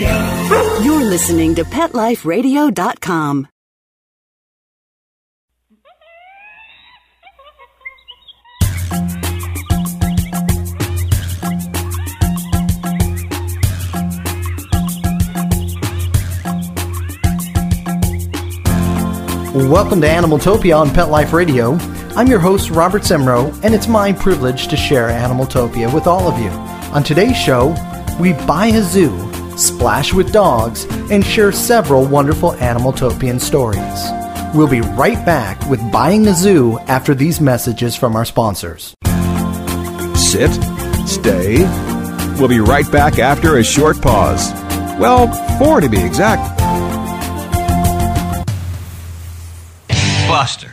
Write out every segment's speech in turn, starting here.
Radio. You're listening to PetLifeRadio.com. Welcome to Animaltopia on Pet Life Radio. I'm your host, Robert Semro, and it's my privilege to share Animaltopia with all of you. On today's show, we buy a zoo, splash with dogs, and share several wonderful Animaltopian stories. We'll be right back with Buying a Zoo after these messages from our sponsors. Sit, stay. We'll be right back after a short pause. Well, four to be exact. Buster,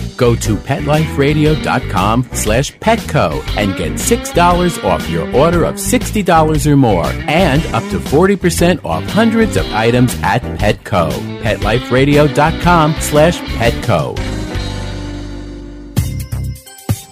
Go to PetLifeRadio.com slash Petco and get $6 off your order of $60 or more and up to 40% off hundreds of items at Petco. PetLifeRadio.com slash Petco.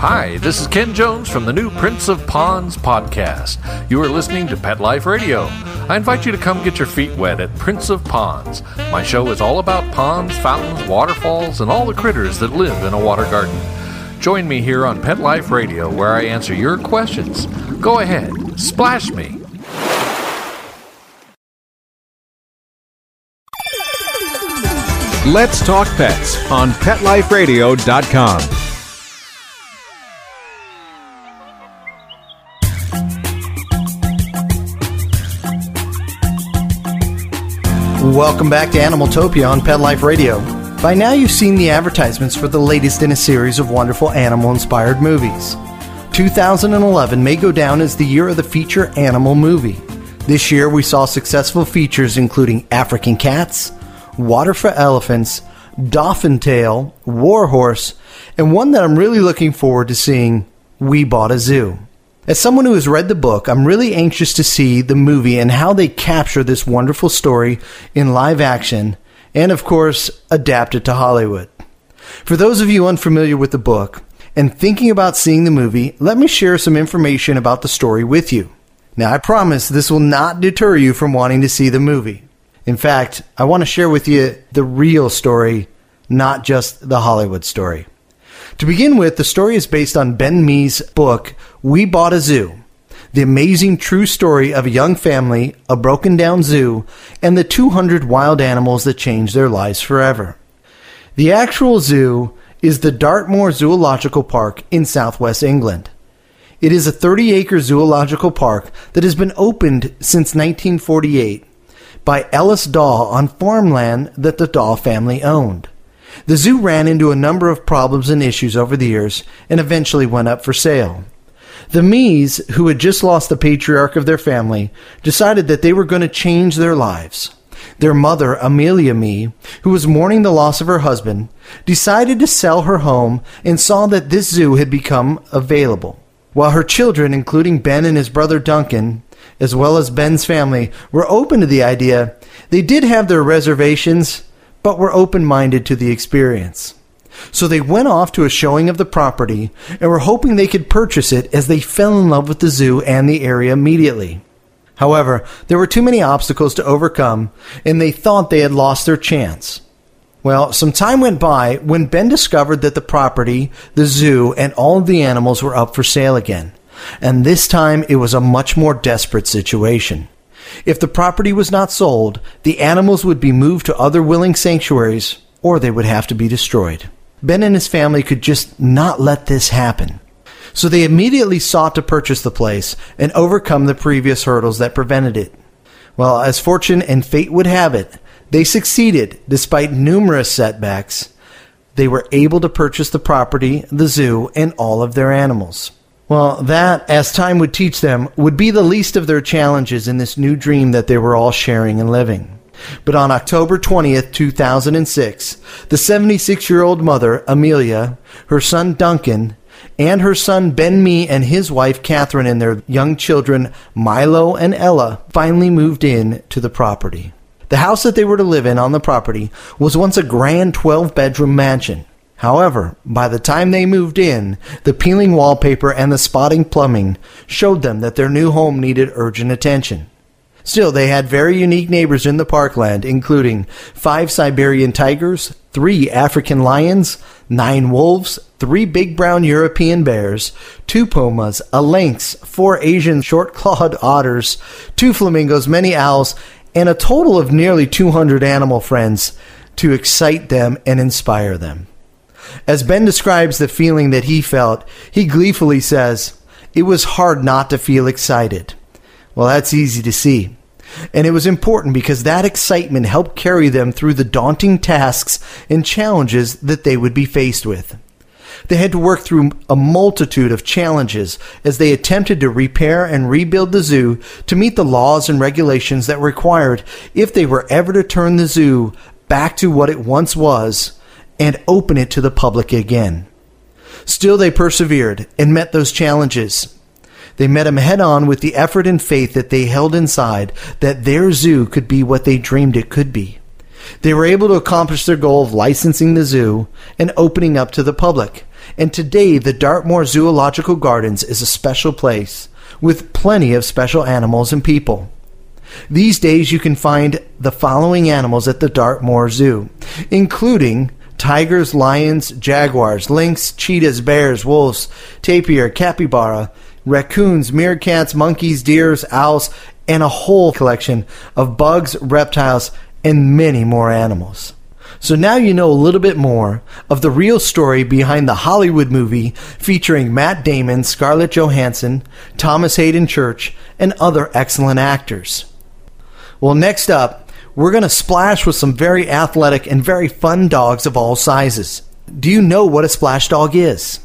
Hi, this is Ken Jones from the new Prince of Ponds podcast. You are listening to Pet Life Radio. I invite you to come get your feet wet at Prince of Ponds. My show is all about ponds, fountains, waterfalls, and all the critters that live in a water garden. Join me here on Pet Life Radio where I answer your questions. Go ahead, splash me. Let's talk pets on PetLifeRadio.com. Welcome back to Animaltopia on Pet Life Radio. By now, you've seen the advertisements for the latest in a series of wonderful animal inspired movies. 2011 may go down as the year of the feature animal movie. This year, we saw successful features including African Cats, Water for Elephants, Dolphin Tale, Warhorse, and one that I'm really looking forward to seeing We Bought a Zoo. As someone who has read the book, I'm really anxious to see the movie and how they capture this wonderful story in live action and, of course, adapt it to Hollywood. For those of you unfamiliar with the book and thinking about seeing the movie, let me share some information about the story with you. Now, I promise this will not deter you from wanting to see the movie. In fact, I want to share with you the real story, not just the Hollywood story. To begin with, the story is based on Ben Mee's book, We Bought a Zoo. The amazing true story of a young family, a broken down zoo, and the 200 wild animals that changed their lives forever. The actual zoo is the Dartmoor Zoological Park in southwest England. It is a 30 acre zoological park that has been opened since 1948 by Ellis Daw on farmland that the Daw family owned. The zoo ran into a number of problems and issues over the years and eventually went up for sale. The Mees, who had just lost the patriarch of their family, decided that they were going to change their lives. Their mother, Amelia Mee, who was mourning the loss of her husband, decided to sell her home and saw that this zoo had become available. While her children, including Ben and his brother Duncan, as well as Ben's family, were open to the idea, they did have their reservations, but were open minded to the experience. So they went off to a showing of the property and were hoping they could purchase it as they fell in love with the zoo and the area immediately. However, there were too many obstacles to overcome, and they thought they had lost their chance. Well, some time went by when Ben discovered that the property, the zoo, and all of the animals were up for sale again. And this time it was a much more desperate situation. If the property was not sold, the animals would be moved to other willing sanctuaries, or they would have to be destroyed. Ben and his family could just not let this happen. So they immediately sought to purchase the place and overcome the previous hurdles that prevented it. Well, as fortune and fate would have it, they succeeded despite numerous setbacks. They were able to purchase the property, the zoo, and all of their animals. Well, that, as time would teach them, would be the least of their challenges in this new dream that they were all sharing and living. But on October 20th, 2006, the 76 year old mother, Amelia, her son Duncan, and her son Ben Mee and his wife Catherine and their young children Milo and Ella finally moved in to the property. The house that they were to live in on the property was once a grand 12 bedroom mansion. However, by the time they moved in, the peeling wallpaper and the spotting plumbing showed them that their new home needed urgent attention. Still, they had very unique neighbors in the parkland, including five Siberian tigers, three African lions, nine wolves, three big brown European bears, two pumas, a lynx, four Asian short clawed otters, two flamingos, many owls, and a total of nearly 200 animal friends to excite them and inspire them. As Ben describes the feeling that he felt, he gleefully says, It was hard not to feel excited. Well, that's easy to see. And it was important because that excitement helped carry them through the daunting tasks and challenges that they would be faced with. They had to work through a multitude of challenges as they attempted to repair and rebuild the zoo to meet the laws and regulations that required if they were ever to turn the zoo back to what it once was and open it to the public again. Still, they persevered and met those challenges. They met him head on with the effort and faith that they held inside that their zoo could be what they dreamed it could be. They were able to accomplish their goal of licensing the zoo and opening up to the public. And today, the Dartmoor Zoological Gardens is a special place with plenty of special animals and people. These days, you can find the following animals at the Dartmoor Zoo, including tigers, lions, jaguars, lynx, cheetahs, bears, wolves, tapir, capybara, raccoons, meerkats, monkeys, deers, owls, and a whole collection of bugs, reptiles, and many more animals. So now you know a little bit more of the real story behind the Hollywood movie featuring Matt Damon, Scarlett Johansson, Thomas Haden Church, and other excellent actors. Well, next up, we're going to splash with some very athletic and very fun dogs of all sizes. Do you know what a splash dog is?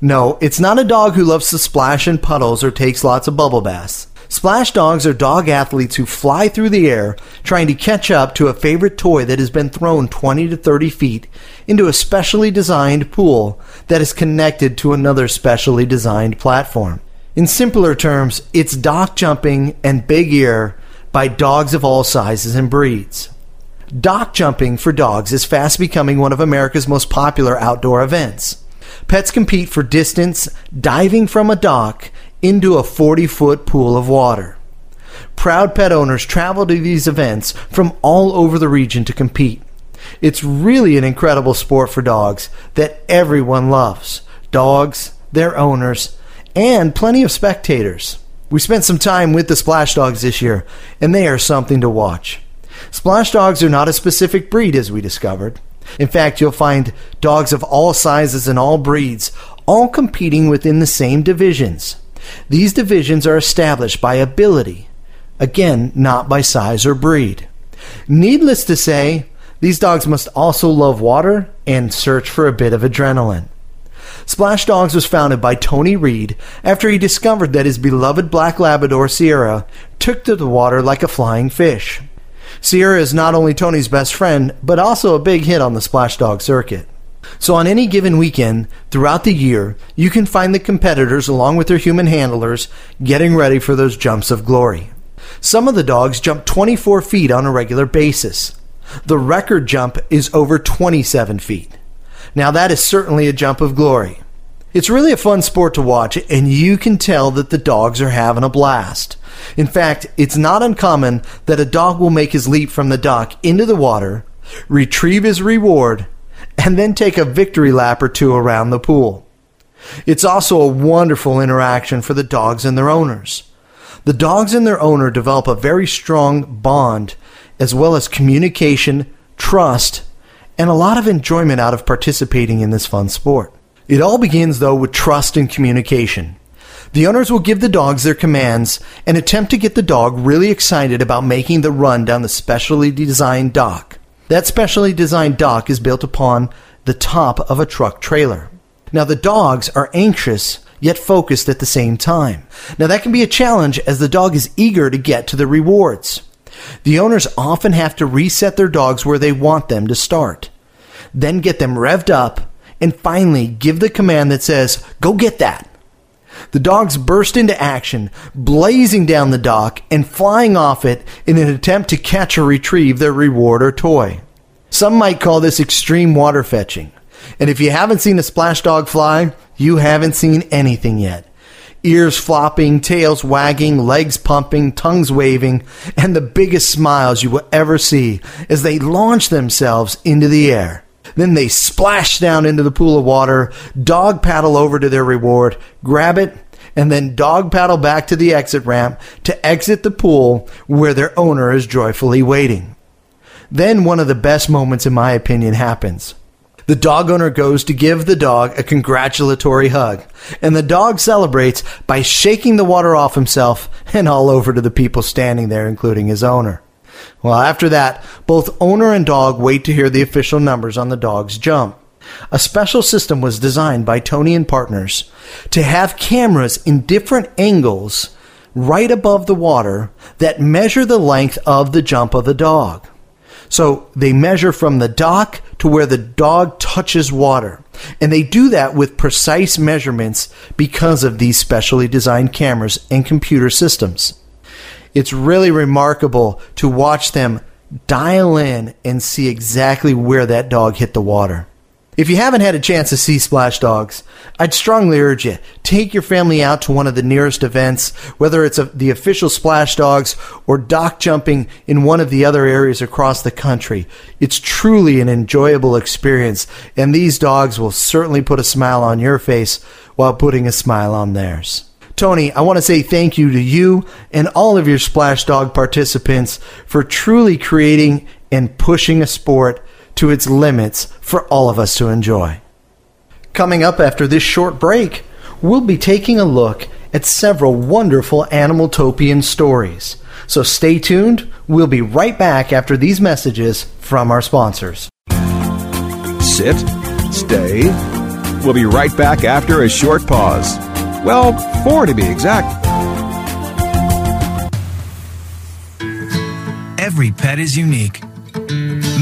No, it's not a dog who loves to splash in puddles or takes lots of bubble baths. Splash dogs are dog athletes who fly through the air trying to catch up to a favorite toy that has been thrown 20 to 30 feet into a specially designed pool that is connected to another specially designed platform. In simpler terms, it's dock jumping and big air by dogs of all sizes and breeds. Dock jumping for dogs is fast becoming one of America's most popular outdoor events. Pets compete for distance diving from a dock into a 40 foot pool of water. Proud pet owners travel to these events from all over the region to compete. It's really an incredible sport for dogs that everyone loves dogs, their owners, and plenty of spectators. We spent some time with the Splash Dogs this year, and they are something to watch. Splash Dogs are not a specific breed, as we discovered. In fact, you'll find dogs of all sizes and all breeds, all competing within the same divisions. These divisions are established by ability, again, not by size or breed. Needless to say, these dogs must also love water and search for a bit of adrenaline. Splash Dogs was founded by Tony Reed after he discovered that his beloved black Labrador Sierra took to the water like a flying fish. Sierra is not only Tony's best friend, but also a big hit on the Splash Dog circuit. So, on any given weekend throughout the year, you can find the competitors, along with their human handlers, getting ready for those jumps of glory. Some of the dogs jump 24 feet on a regular basis. The record jump is over 27 feet. Now, that is certainly a jump of glory. It's really a fun sport to watch, and you can tell that the dogs are having a blast. In fact, it's not uncommon that a dog will make his leap from the dock into the water, retrieve his reward, and then take a victory lap or two around the pool. It's also a wonderful interaction for the dogs and their owners. The dogs and their owner develop a very strong bond, as well as communication, trust, and a lot of enjoyment out of participating in this fun sport. It all begins, though, with trust and communication. The owners will give the dogs their commands and attempt to get the dog really excited about making the run down the specially designed dock. That specially designed dock is built upon the top of a truck trailer. Now, the dogs are anxious yet focused at the same time. Now, that can be a challenge as the dog is eager to get to the rewards. The owners often have to reset their dogs where they want them to start, then get them revved up, and finally give the command that says, Go get that. The dogs burst into action, blazing down the dock and flying off it in an attempt to catch or retrieve their reward or toy. Some might call this extreme water fetching. And if you haven't seen a splash dog fly, you haven't seen anything yet. Ears flopping, tails wagging, legs pumping, tongues waving, and the biggest smiles you will ever see as they launch themselves into the air. Then they splash down into the pool of water, dog paddle over to their reward, grab it, and then dog paddle back to the exit ramp to exit the pool where their owner is joyfully waiting. Then one of the best moments, in my opinion, happens. The dog owner goes to give the dog a congratulatory hug, and the dog celebrates by shaking the water off himself and all over to the people standing there, including his owner. Well, after that, both owner and dog wait to hear the official numbers on the dog's jump. A special system was designed by Tony and Partners to have cameras in different angles right above the water that measure the length of the jump of the dog. So they measure from the dock to where the dog touches water. And they do that with precise measurements because of these specially designed cameras and computer systems. It's really remarkable to watch them dial in and see exactly where that dog hit the water. If you haven't had a chance to see Splash Dogs, I'd strongly urge you take your family out to one of the nearest events, whether it's a, the official Splash Dogs or dock jumping in one of the other areas across the country. It's truly an enjoyable experience, and these dogs will certainly put a smile on your face while putting a smile on theirs. Tony, I want to say thank you to you and all of your Splash Dog participants for truly creating and pushing a sport to its limits for all of us to enjoy. Coming up after this short break, we'll be taking a look at several wonderful Animaltopian stories. So stay tuned. We'll be right back after these messages from our sponsors. Sit, stay. We'll be right back after a short pause. Well, four to be exact. Every pet is unique.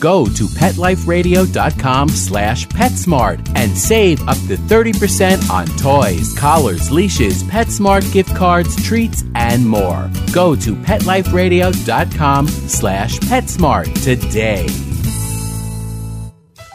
go to PetLifeRadio.com slash PetSmart and save up to 30% on toys, collars, leashes, PetSmart gift cards, treats, and more. Go to PetLifeRadio.com slash PetSmart today.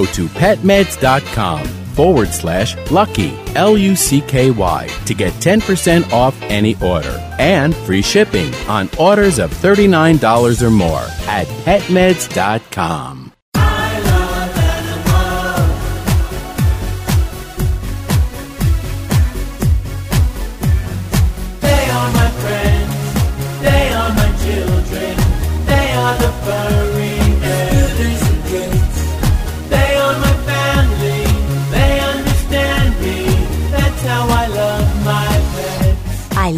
Go to petmeds.com forward slash lucky, L U C K Y, to get 10% off any order and free shipping on orders of $39 or more at petmeds.com.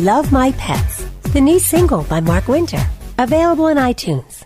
Love My Pets, the new single by Mark Winter, available in iTunes.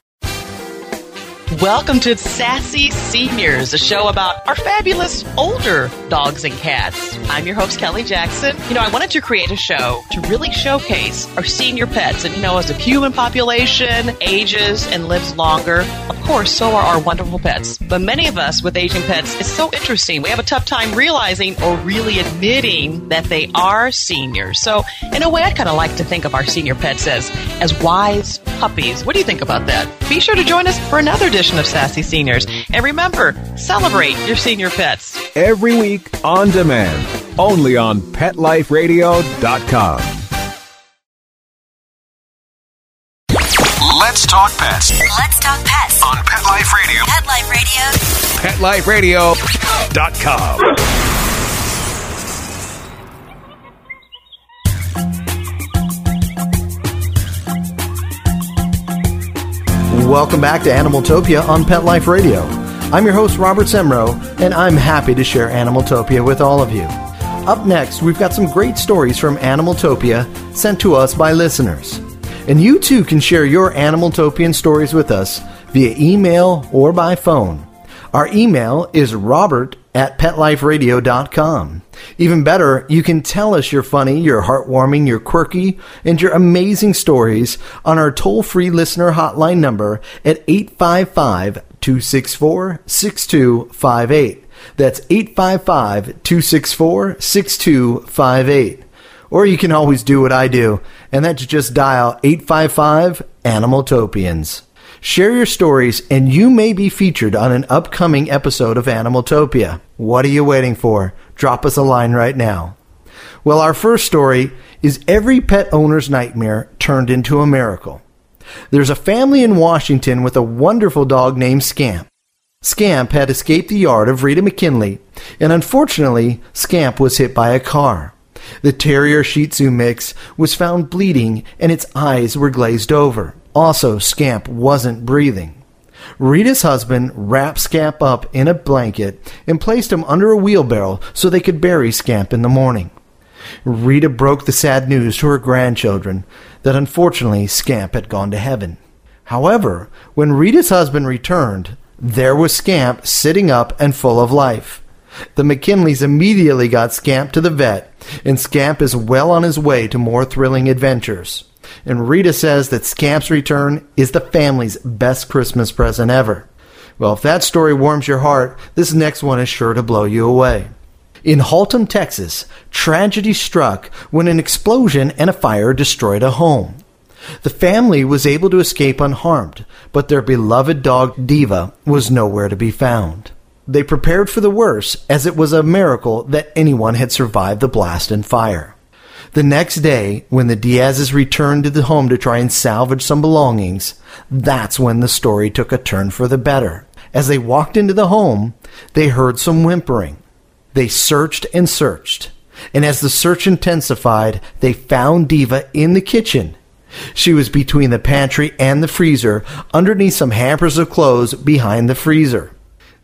Welcome to Sassy Seniors, a show about our fabulous older dogs and cats. I'm your host, Kelly Jackson. You know, I wanted to create a show to really showcase our senior pets. And, you know, as the human population ages and lives longer, of course, so are our wonderful pets. But many of us with aging pets, it's so interesting. We have a tough time realizing or really admitting that they are seniors. So, in a way, I kind of like to think of our senior pets as, as wise puppies. What do you think about that? Be sure to join us for another edition of Sassy Seniors. And remember, celebrate your senior pets. Every week on demand, only on PetLifeRadio.com. Let's talk pets Let's talk pets on Pet Life Radio. Pet Life Radio. PetLifeRadio.com. Welcome back to Animaltopia on Pet Life Radio. I'm your host, Robert Semro, and I'm happy to share Animaltopia with all of you. Up next, we've got some great stories from Animaltopia sent to us by listeners. And you too can share your Animaltopian stories with us via email or by phone. Our email is robert at petliferadio.com. Even better, you can tell us your funny, your heartwarming, your quirky, and your amazing stories on our toll free listener hotline number at 855 264 6258. That's 855 264 6258. Or you can always do what I do, and that's just dial 855 Animaltopians. Share your stories, and you may be featured on an upcoming episode of Animaltopia. What are you waiting for? Drop us a line right now. Well, our first story is every pet owner's nightmare turned into a miracle. There's a family in Washington with a wonderful dog named Scamp. Scamp had escaped the yard of Rita McKinley, and unfortunately, Scamp was hit by a car. The Terrier Shih Tzu mix was found bleeding, and its eyes were glazed over. Also, Scamp wasn't breathing. Rita's husband wrapped Scamp up in a blanket and placed him under a wheelbarrow so they could bury Scamp in the morning. Rita broke the sad news to her grandchildren that unfortunately Scamp had gone to heaven. However, when Rita's husband returned, there was Scamp sitting up and full of life. The McKinleys immediately got Scamp to the vet, and Scamp is well on his way to more thrilling adventures. And Rita says that Scamp's return is the family's best Christmas present ever. Well, if that story warms your heart, this next one is sure to blow you away. In Haltom, Texas, tragedy struck when an explosion and a fire destroyed a home. The family was able to escape unharmed, but their beloved dog Diva was nowhere to be found. They prepared for the worst, as it was a miracle that anyone had survived the blast and fire. The next day, when the Diazes returned to the home to try and salvage some belongings, that's when the story took a turn for the better. As they walked into the home, they heard some whimpering. They searched and searched, and as the search intensified, they found Diva in the kitchen. She was between the pantry and the freezer, underneath some hampers of clothes behind the freezer.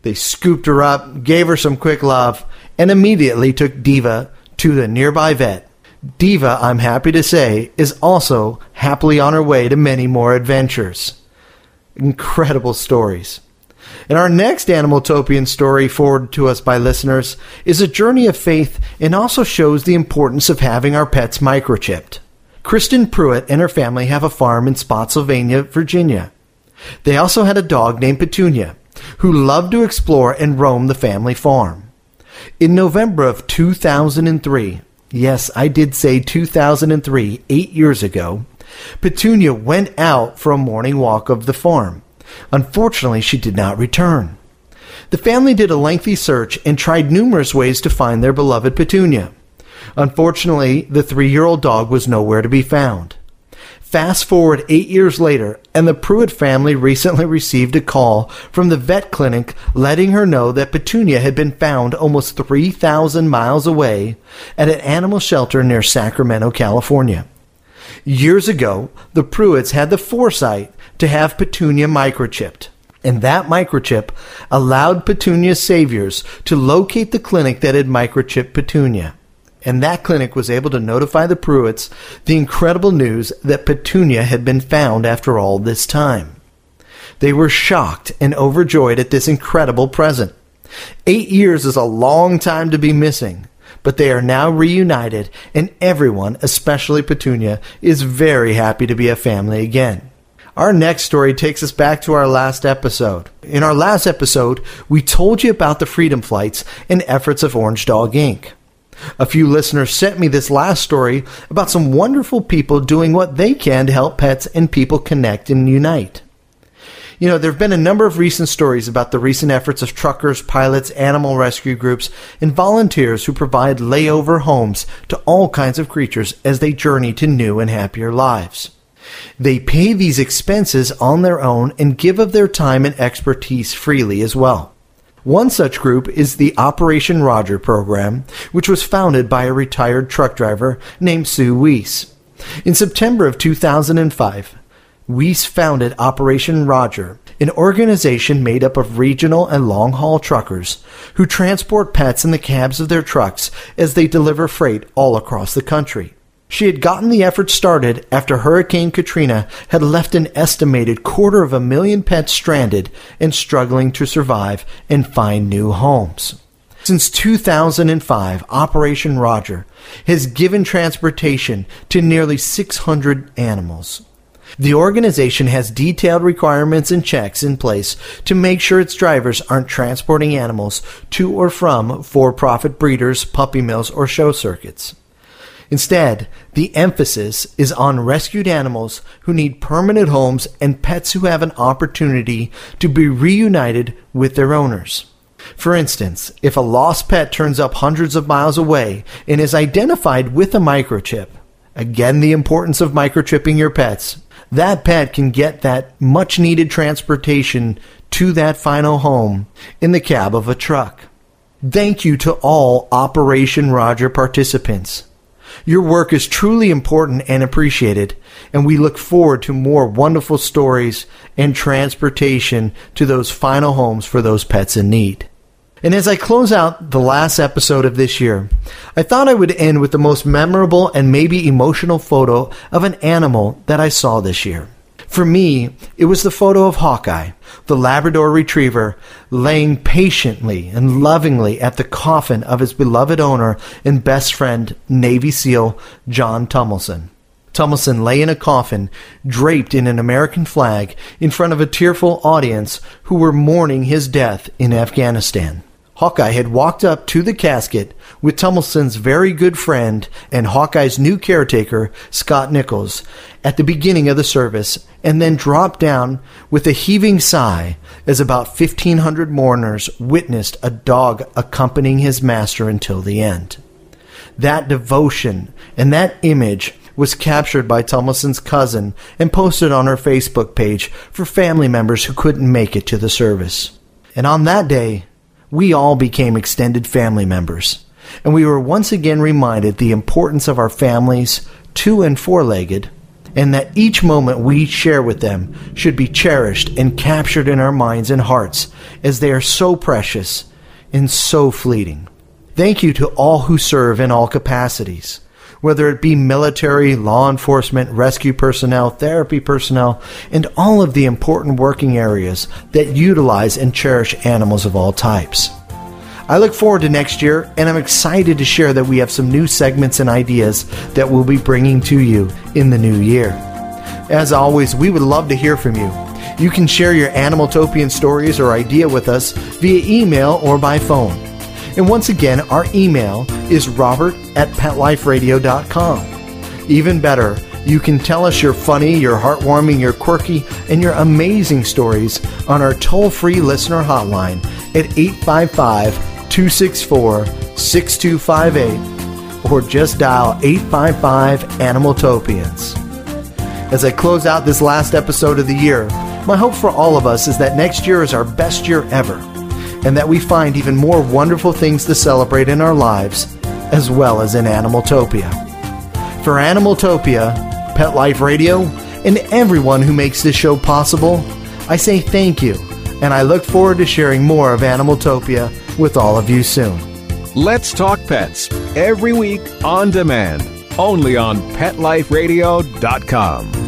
They scooped her up, gave her some quick love, and immediately took Diva to the nearby vet. Diva, I'm happy to say, is also happily on her way to many more adventures. Incredible stories. And our next Animaltopian story forwarded to us by listeners is a journey of faith and also shows the importance of having our pets microchipped. Kristen Pruitt and her family have a farm in Spotsylvania, Virginia. They also had a dog named Petunia, who loved to explore and roam the family farm. In November of 2003, yes, I did say 2003, eight years ago, Petunia went out for a morning walk of the farm. Unfortunately, she did not return. The family did a lengthy search and tried numerous ways to find their beloved Petunia. Unfortunately, the three year old dog was nowhere to be found. Fast forward eight years later, and the Pruitt family recently received a call from the vet clinic letting her know that Petunia had been found almost 3,000 miles away at an animal shelter near Sacramento, California. Years ago, the Pruitts had the foresight to have Petunia microchipped. And that microchip allowed Petunia's saviors to locate the clinic that had microchipped Petunia. And that clinic was able to notify the Pruitts the incredible news that Petunia had been found after all this time. They were shocked and overjoyed at this incredible present. Eight years is a long time to be missing, but they are now reunited, and everyone, especially Petunia, is very happy to be a family again. Our next story takes us back to our last episode. In our last episode, we told you about the freedom flights and efforts of Orange Dog Inc. A few listeners sent me this last story about some wonderful people doing what they can to help pets and people connect and unite. You know, there have been a number of recent stories about the recent efforts of truckers, pilots, animal rescue groups, and volunteers who provide layover homes to all kinds of creatures as they journey to new and happier lives. They pay these expenses on their own and give of their time and expertise freely as well. One such group is the Operation Roger program, which was founded by a retired truck driver named Sue Weiss. In September of 2005, Weiss founded Operation Roger, an organization made up of regional and long haul truckers who transport pets in the cabs of their trucks as they deliver freight all across the country. She had gotten the effort started after Hurricane Katrina had left an estimated quarter of a million pets stranded and struggling to survive and find new homes. Since 2005, Operation Roger has given transportation to nearly 600 animals. The organization has detailed requirements and checks in place to make sure its drivers aren't transporting animals to or from for profit breeders, puppy mills, or show circuits. Instead, the emphasis is on rescued animals who need permanent homes and pets who have an opportunity to be reunited with their owners. For instance, if a lost pet turns up hundreds of miles away and is identified with a microchip, again the importance of microchipping your pets, that pet can get that much needed transportation to that final home in the cab of a truck. Thank you to all Operation Roger participants. Your work is truly important and appreciated, and we look forward to more wonderful stories and transportation to those final homes for those pets in need. And as I close out the last episode of this year, I thought I would end with the most memorable and maybe emotional photo of an animal that I saw this year. For me, it was the photo of Hawkeye, the Labrador retriever, laying patiently and lovingly at the coffin of his beloved owner and best friend, Navy SEAL Jon Tumilson. Tumilson lay in a coffin, draped in an American flag, in front of a tearful audience who were mourning his death in Afghanistan. Hawkeye had walked up to the casket with Tumilson's very good friend and Hawkeye's new caretaker, Scott Nichols, at the beginning of the service, and then dropped down with a heaving sigh as about 1,500 mourners witnessed a dog accompanying his master until the end. That devotion and that image was captured by Tumilson's cousin and posted on her Facebook page for family members who couldn't make it to the service. And on that day, we all became extended family members, and we were once again reminded the importance of our families, two and four legged, and that each moment we share with them should be cherished and captured in our minds and hearts as they are so precious and so fleeting. Thank you to all who serve in all capacities whether it be military, law enforcement, rescue personnel, therapy personnel, and all of the important working areas that utilize and cherish animals of all types. I look forward to next year, and I'm excited to share that we have some new segments and ideas that we'll be bringing to you in the new year. As always, we would love to hear from you. You can share your Animaltopian stories or idea with us via email or by phone. And once again, our email is robert at petliferadio.com. Even better, you can tell us your funny, your heartwarming, your quirky, and your amazing stories on our toll free listener hotline at 855 264 6258 or just dial 855 Animaltopians. As I close out this last episode of the year, my hope for all of us is that next year is our best year ever and that we find even more wonderful things to celebrate in our lives as well as in Animaltopia. For Animaltopia, Pet Life Radio, and everyone who makes this show possible, I say thank you, and I look forward to sharing more of Animaltopia with all of you soon. Let's Talk Pets every week on demand, only on PetLifeRadio.com.